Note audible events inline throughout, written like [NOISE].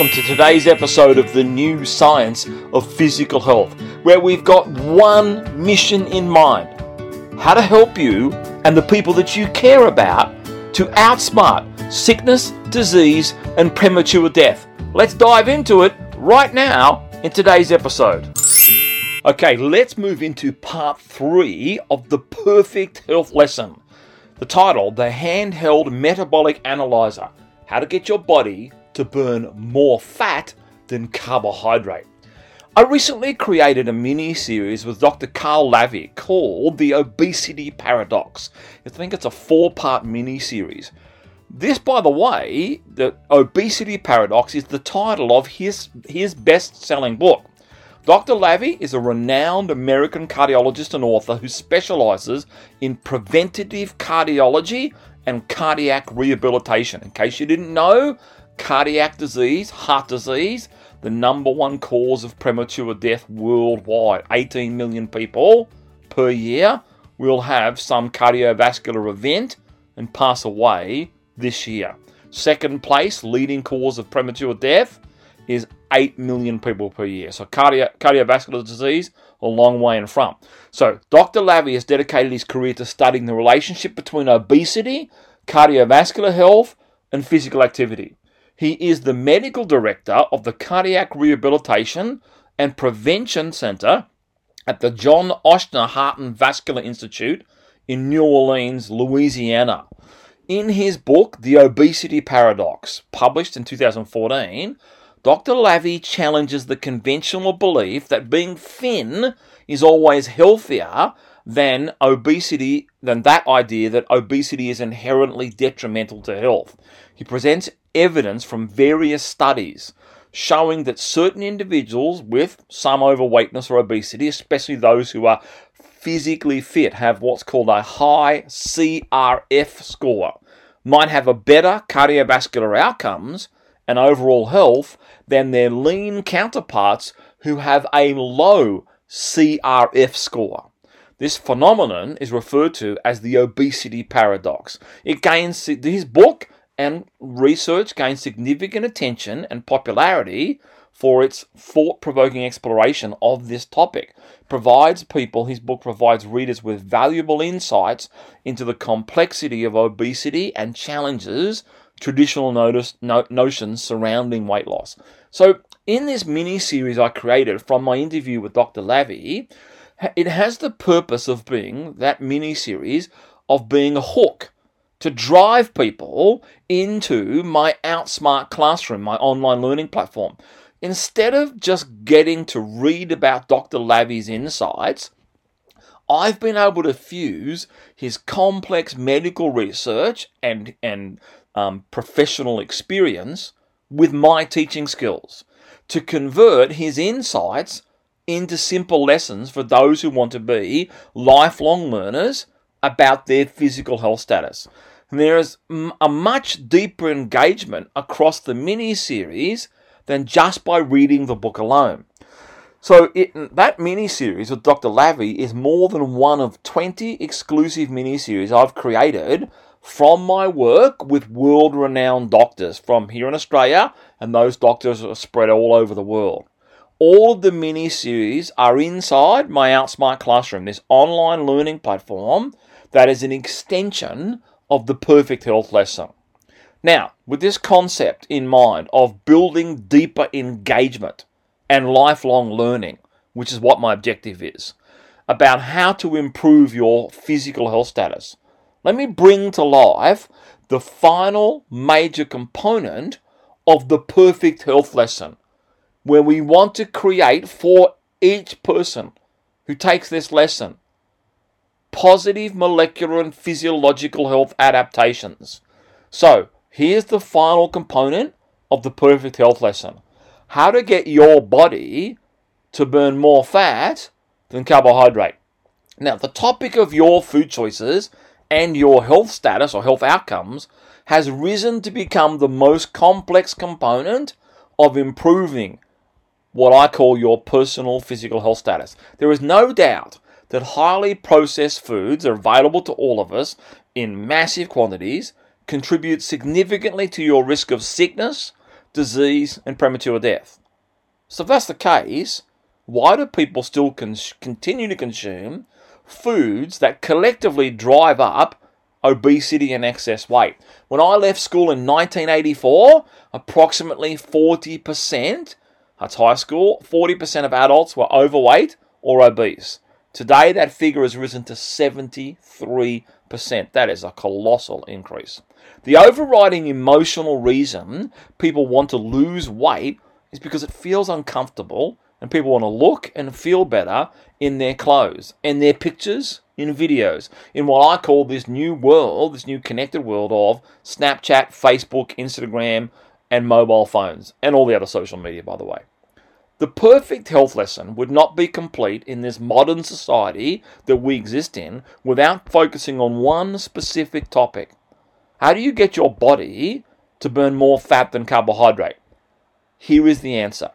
welcome to today's episode of the new science of physical health, where we've got one mission in mind how to help you and the people that you care about to outsmart sickness, disease, and premature death. Let's dive into it right now in today's episode. Okay, let's move into part three of the perfect health lesson. The title The Handheld Metabolic Analyzer How to Get Your Body to burn more fat than carbohydrate. I recently created a mini series with Dr. Carl Lavie called The Obesity Paradox. I think it's a four part mini series. This, by the way, the Obesity Paradox is the title of his, his best selling book. Dr. Lavie is a renowned American cardiologist and author who specializes in preventative cardiology and cardiac rehabilitation. In case you didn't know, cardiac disease, heart disease, the number one cause of premature death worldwide. 18 million people per year will have some cardiovascular event and pass away this year. Second place, leading cause of premature death, is 8 million people per year. So cardio- cardiovascular disease, a long way in front. So Dr. Lavie has dedicated his career to studying the relationship between obesity, cardiovascular health, and physical activity. He is the medical director of the Cardiac Rehabilitation and Prevention Center at the John Ochsner Heart and Vascular Institute in New Orleans, Louisiana. In his book, The Obesity Paradox, published in 2014, Dr. Lavie challenges the conventional belief that being thin is always healthier than obesity, than that idea that obesity is inherently detrimental to health. He presents evidence from various studies showing that certain individuals with some overweightness or obesity, especially those who are physically fit, have what's called a high CRF score, might have a better cardiovascular outcomes and overall health than their lean counterparts who have a low CRF score. This phenomenon is referred to as the obesity paradox. It gains his book and research gained significant attention and popularity for its thought provoking exploration of this topic. Provides people, his book provides readers with valuable insights into the complexity of obesity and challenges traditional notice, no, notions surrounding weight loss. So, in this mini series I created from my interview with Dr. Lavie, it has the purpose of being that mini series of being a hook to drive people into my Outsmart Classroom, my online learning platform. Instead of just getting to read about Dr. Lavie's insights, I've been able to fuse his complex medical research and, and um, professional experience with my teaching skills to convert his insights into simple lessons for those who want to be lifelong learners about their physical health status. There is a much deeper engagement across the mini series than just by reading the book alone. So it, that mini series with Dr. Lavie is more than one of 20 exclusive mini series I've created from my work with world renowned doctors from here in Australia, and those doctors are spread all over the world. All of the mini series are inside my Outsmart Classroom, this online learning platform that is an extension of the perfect health lesson. Now, with this concept in mind of building deeper engagement and lifelong learning, which is what my objective is, about how to improve your physical health status, let me bring to life the final major component of the perfect health lesson, where we want to create for each person who takes this lesson positive molecular and physiological health adaptations. So, here's the final component of the perfect health lesson how to get your body to burn more fat than carbohydrate. Now, the topic of your food choices and your health status or health outcomes has risen to become the most complex component of improving what I call your personal physical health status. There is no doubt that highly processed foods are available to all of us in massive quantities contribute significantly to your risk of sickness, disease, and premature death. So, if that's the case, why do people still con- continue to consume foods that collectively drive up obesity and excess weight? When I left school in 1984, approximately 40%, that's high school, 40% of adults were overweight or obese. Today, that figure has risen to 73%. That is a colossal increase. The overriding emotional reason people want to lose weight is because it feels uncomfortable and people want to look and feel better in their clothes, in their pictures, in videos, in what I call this new world, this new connected world of Snapchat, Facebook, Instagram, and mobile phones, and all the other social media, by the way. The perfect health lesson would not be complete in this modern society that we exist in without focusing on one specific topic. How do you get your body to burn more fat than carbohydrate? Here is the answer.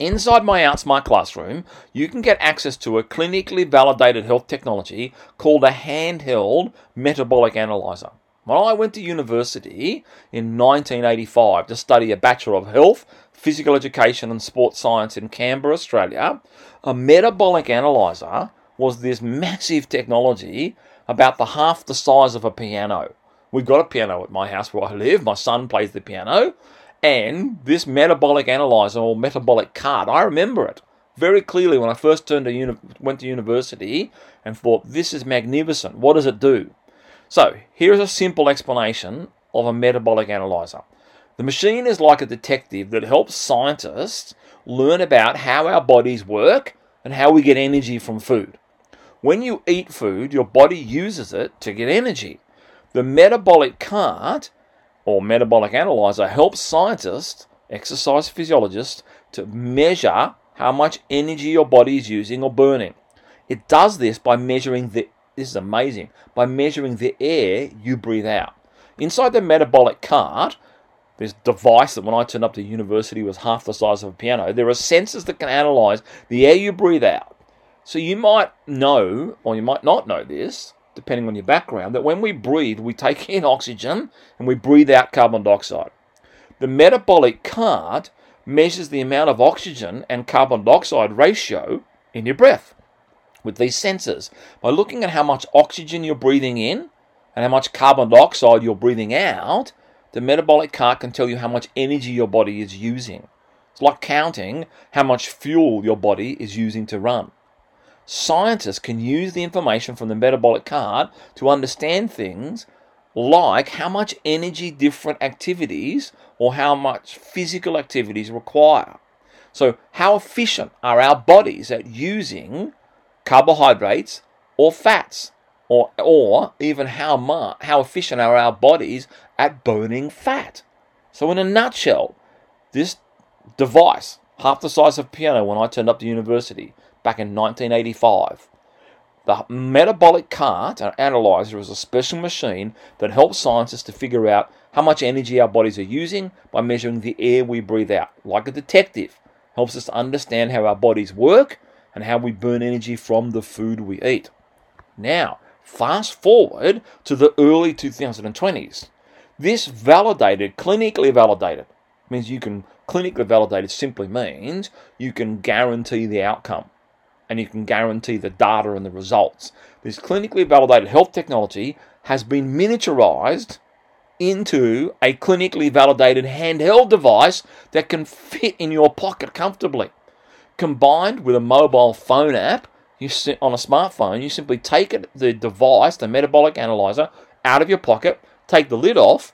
Inside my Outsmart classroom, you can get access to a clinically validated health technology called a handheld metabolic analyzer. When I went to university in 1985 to study a Bachelor of Health physical education and sports science in Canberra, Australia, a metabolic analyzer was this massive technology about the half the size of a piano. We've got a piano at my house where I live. My son plays the piano. And this metabolic analyzer or metabolic cart, I remember it very clearly when I first turned to uni- went to university and thought, this is magnificent. What does it do? So, here's a simple explanation of a metabolic analyzer. The machine is like a detective that helps scientists learn about how our bodies work and how we get energy from food. When you eat food, your body uses it to get energy. The metabolic cart or metabolic analyzer helps scientists, exercise physiologists, to measure how much energy your body is using or burning. It does this by measuring the this is amazing by measuring the air you breathe out. Inside the metabolic cart, this device that when I turned up to university was half the size of a piano. There are sensors that can analyze the air you breathe out. So you might know, or you might not know this, depending on your background, that when we breathe, we take [LAUGHS] in oxygen and we breathe out carbon dioxide. The metabolic cart measures the amount of oxygen and carbon dioxide ratio in your breath with these sensors. By looking at how much oxygen you're breathing in and how much carbon dioxide you're breathing out, the metabolic cart can tell you how much energy your body is using. It's like counting how much fuel your body is using to run. Scientists can use the information from the metabolic cart to understand things like how much energy different activities or how much physical activities require. So, how efficient are our bodies at using carbohydrates or fats? Or or even how much how efficient are our bodies at burning fat. So in a nutshell, this device, half the size of a piano when I turned up to university back in 1985, the metabolic cart an analyzer is a special machine that helps scientists to figure out how much energy our bodies are using by measuring the air we breathe out. Like a detective, helps us to understand how our bodies work and how we burn energy from the food we eat. Now, Fast forward to the early 2020s. This validated, clinically validated, means you can clinically validated simply means you can guarantee the outcome and you can guarantee the data and the results. This clinically validated health technology has been miniaturized into a clinically validated handheld device that can fit in your pocket comfortably. Combined with a mobile phone app you on a smartphone, you simply take it, the device, the metabolic analyzer, out of your pocket, take the lid off,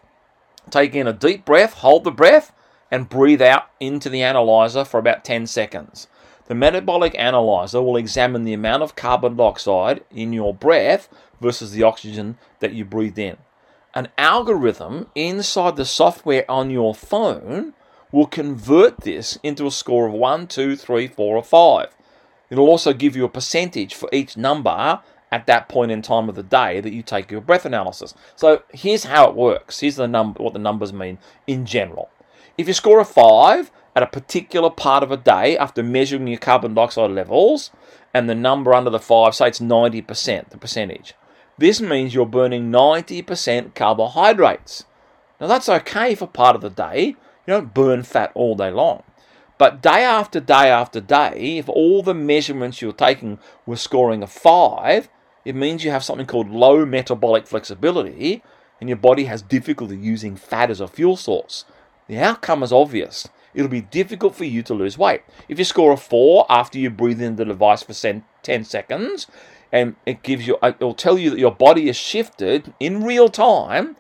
take in a deep breath, hold the breath, and breathe out into the analyzer for about 10 seconds. The metabolic analyzer will examine the amount of carbon dioxide in your breath versus the oxygen that you breathed in. An algorithm inside the software on your phone will convert this into a score of 1, 2, 3, 4, or 5. It'll also give you a percentage for each number at that point in time of the day that you take your breath analysis. So here's how it works. Here's the number what the numbers mean in general. If you score a 5 at a particular part of a day after measuring your carbon dioxide levels and the number under the 5 say it's 90% the percentage. This means you're burning 90% carbohydrates. Now that's okay for part of the day. You don't burn fat all day long. But day after day after day, if all the measurements you're taking were scoring a five, it means you have something called low metabolic flexibility and your body has difficulty using fat as a fuel source. The outcome is obvious. It'll be difficult for you to lose weight. If you score a 4 after you breathe in the device for 10 seconds, and it gives you, it'll tell you that your body is shifted in real time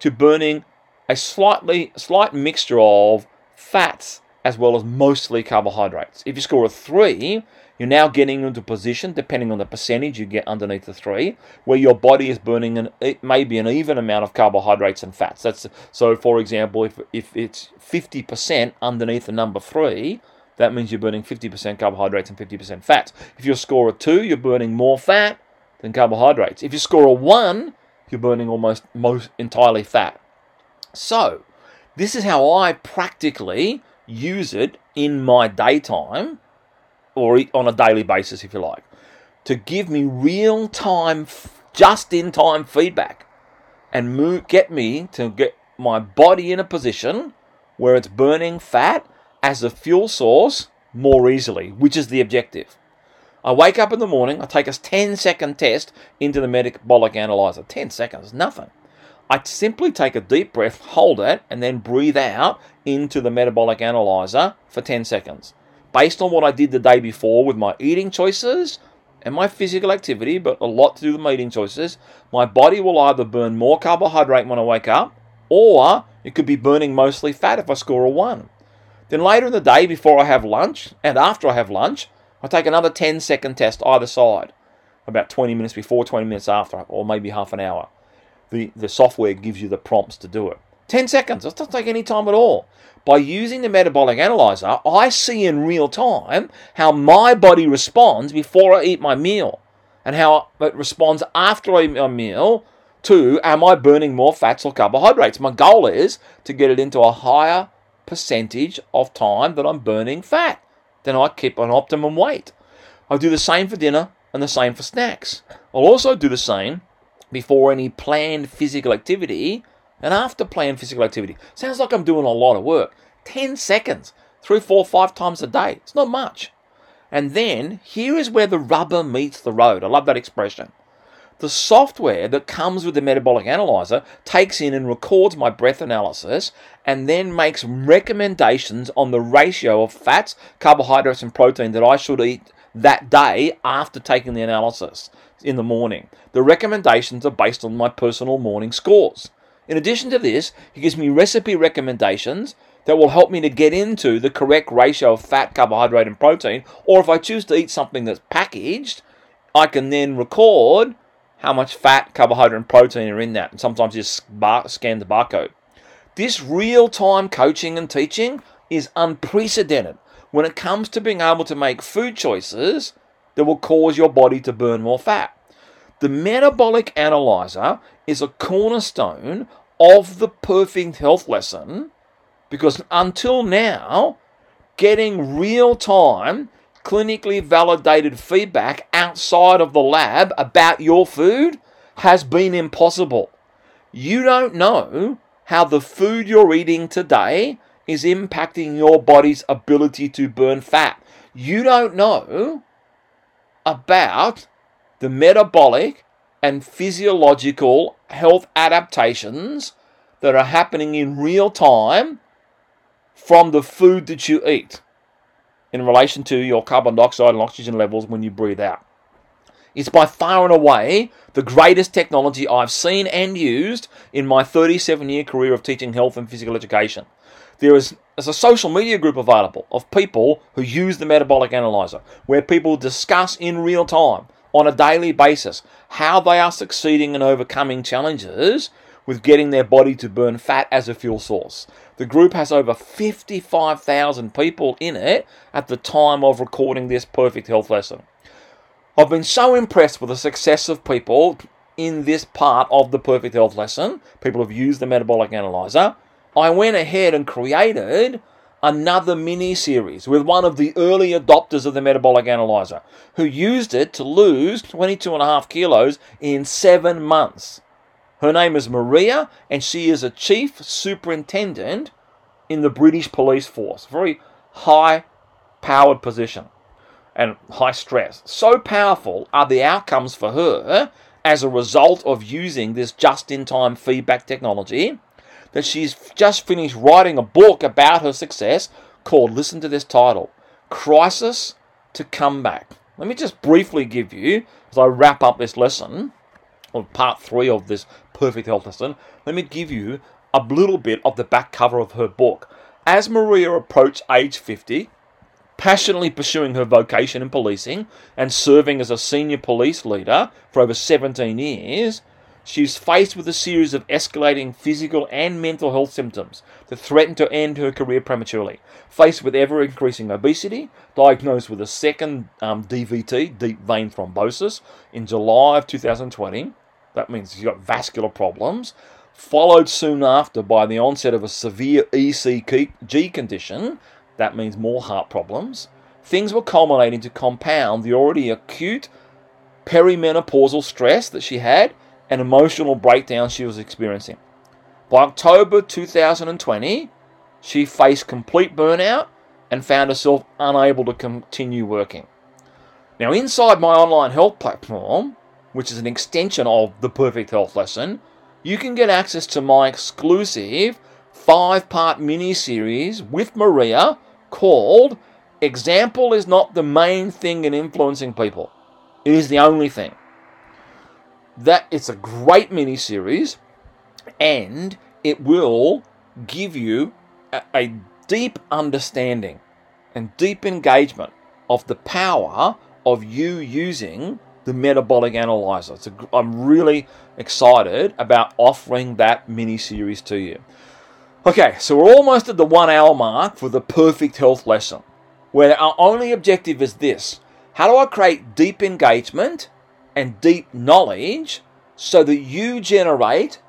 to burning a slightly slight mixture of fats as well as mostly carbohydrates. If you score a 3, you're now getting into position, depending on the percentage you get underneath the three, where your body is burning an it may be an even amount of carbohydrates and fats. That's so. For example, if if it's fifty percent underneath the number three, that means you're burning fifty percent carbohydrates and fifty percent fats. If you score a two, you're burning more fat than carbohydrates. If you score a one, you're burning almost most entirely fat. So, this is how I practically use it in my daytime or on a daily basis, if you like, to give me real time, just in time feedback and move, get me to get my body in a position where it's burning fat as a fuel source more easily, which is the objective. I wake up in the morning, I take a 10 second test into the metabolic analyzer. 10 seconds, nothing. I simply take a deep breath, hold it, and then breathe out into the metabolic analyzer for 10 seconds based on what I did the day before with my eating choices and my physical activity, but a lot to do with my eating choices, my body will either burn more carbohydrate when I wake up, or it could be burning mostly fat if I score a 1. Then later in the day, before I have lunch and after I have lunch, I take another 10 second test either side, about 20 minutes before, 20 minutes after, or maybe half an hour. The, the software gives you the prompts to do it. 10 seconds, it doesn't take any time at all. By using the metabolic analyzer, I see in real time how my body responds before I eat my meal and how it responds after I eat my meal to am I burning more fats or carbohydrates. My goal is to get it into a higher percentage of time that I'm burning fat. Then I keep an optimum weight. I do the same for dinner and the same for snacks. I'll also do the same before any planned physical activity and after planned physical activity. Sounds like I'm doing a lot of work. 10 seconds, three, four, five times a day. It's not much. And then here is where the rubber meets the road. I love that expression. The software that comes with the metabolic analyzer takes in and records my breath analysis and then makes recommendations on the ratio of fats, carbohydrates, and protein that I should eat that day after taking the analysis in the morning. The recommendations are based on my personal morning scores. In addition to this, he gives me recipe recommendations that will help me to get into the correct ratio of fat, carbohydrate, and protein. Or if I choose to eat something that's packaged, I can then record how much fat, carbohydrate, and protein are in that. And sometimes just bar- scan the barcode. This real time coaching and teaching is unprecedented when it comes to being able to make food choices that will cause your body to burn more fat. The metabolic analyzer is a cornerstone of the perfect health lesson because until now, getting real time, clinically validated feedback outside of the lab about your food has been impossible. You don't know how the food you're eating today is impacting your body's ability to burn fat. You don't know about the metabolic and physiological health adaptations that are happening in real time from the food that you eat in relation to your carbon dioxide and oxygen levels when you breathe out. It's by far and away the greatest technology I've seen and used in my 37 year career of teaching health and physical education. There is a social media group available of people who use the metabolic analyzer where people discuss in real time on a daily basis how they are succeeding in overcoming challenges with getting their body to burn fat as a fuel source. The group has over 55,000 people in it at the time of recording this perfect health lesson. I've been so impressed with the success of people in this part of the perfect health lesson. People have used the metabolic analyzer. I went ahead and created another mini series with one of the early adopters of the metabolic analyzer who used it to lose 22 and a half kilos in seven months. Her name is Maria, and she is a chief superintendent in the British police force. Very high powered position and high stress. So powerful are the outcomes for her as a result of using this just in time feedback technology that she's just finished writing a book about her success called, listen to this title, Crisis to Comeback. Let me just briefly give you, as I wrap up this lesson, or part three of this perfect health lesson, let me give you a little bit of the back cover of her book. As Maria approached age 50, passionately pursuing her vocation in policing and serving as a senior police leader for over 17 years, she's faced with a series of escalating physical and mental health symptoms that threaten to end her career prematurely. Faced with ever increasing obesity, diagnosed with a second um, DVT, deep vein thrombosis, in July of 2020, that means she's got vascular problems, followed soon after by the onset of a severe ECG condition that means more heart problems. Things were culminating to compound the already acute perimenopausal stress that she had and emotional breakdown she was experiencing. By October 2020, she faced complete burnout and found herself unable to continue working. Now, inside my online health platform, which is an extension of the Perfect Health Lesson, you can get access to my exclusive five part mini series with Maria called Example is not the main thing in influencing people, it is the only thing. That it's a great mini series and it will give you a, a deep understanding and deep engagement of the power of you using the metabolic analyzer. So i am really excited about offering that mini series to you. Okay, so we're almost at the one hour mark for the perfect health lesson, where our only objective is this how do I create deep engagement and deep knowledge so that you generate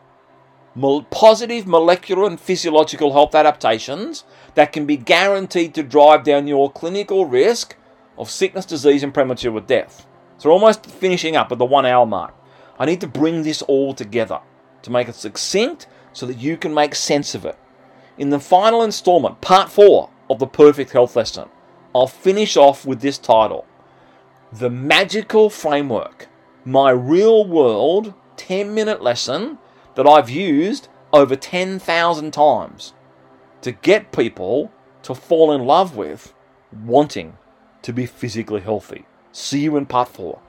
positive molecular and physiological health adaptations that can be guaranteed to drive down your clinical risk of sickness, disease, and premature death. So we're almost finishing up at the one hour mark. I need to bring this all together to make it succinct so that you can make sense of it. In the final installment, part four of the Perfect Health Lesson, I'll finish off with this title The Magical Framework, my real world 10 minute lesson that I've used over 10,000 times to get people to fall in love with wanting to be physically healthy. See you in part four.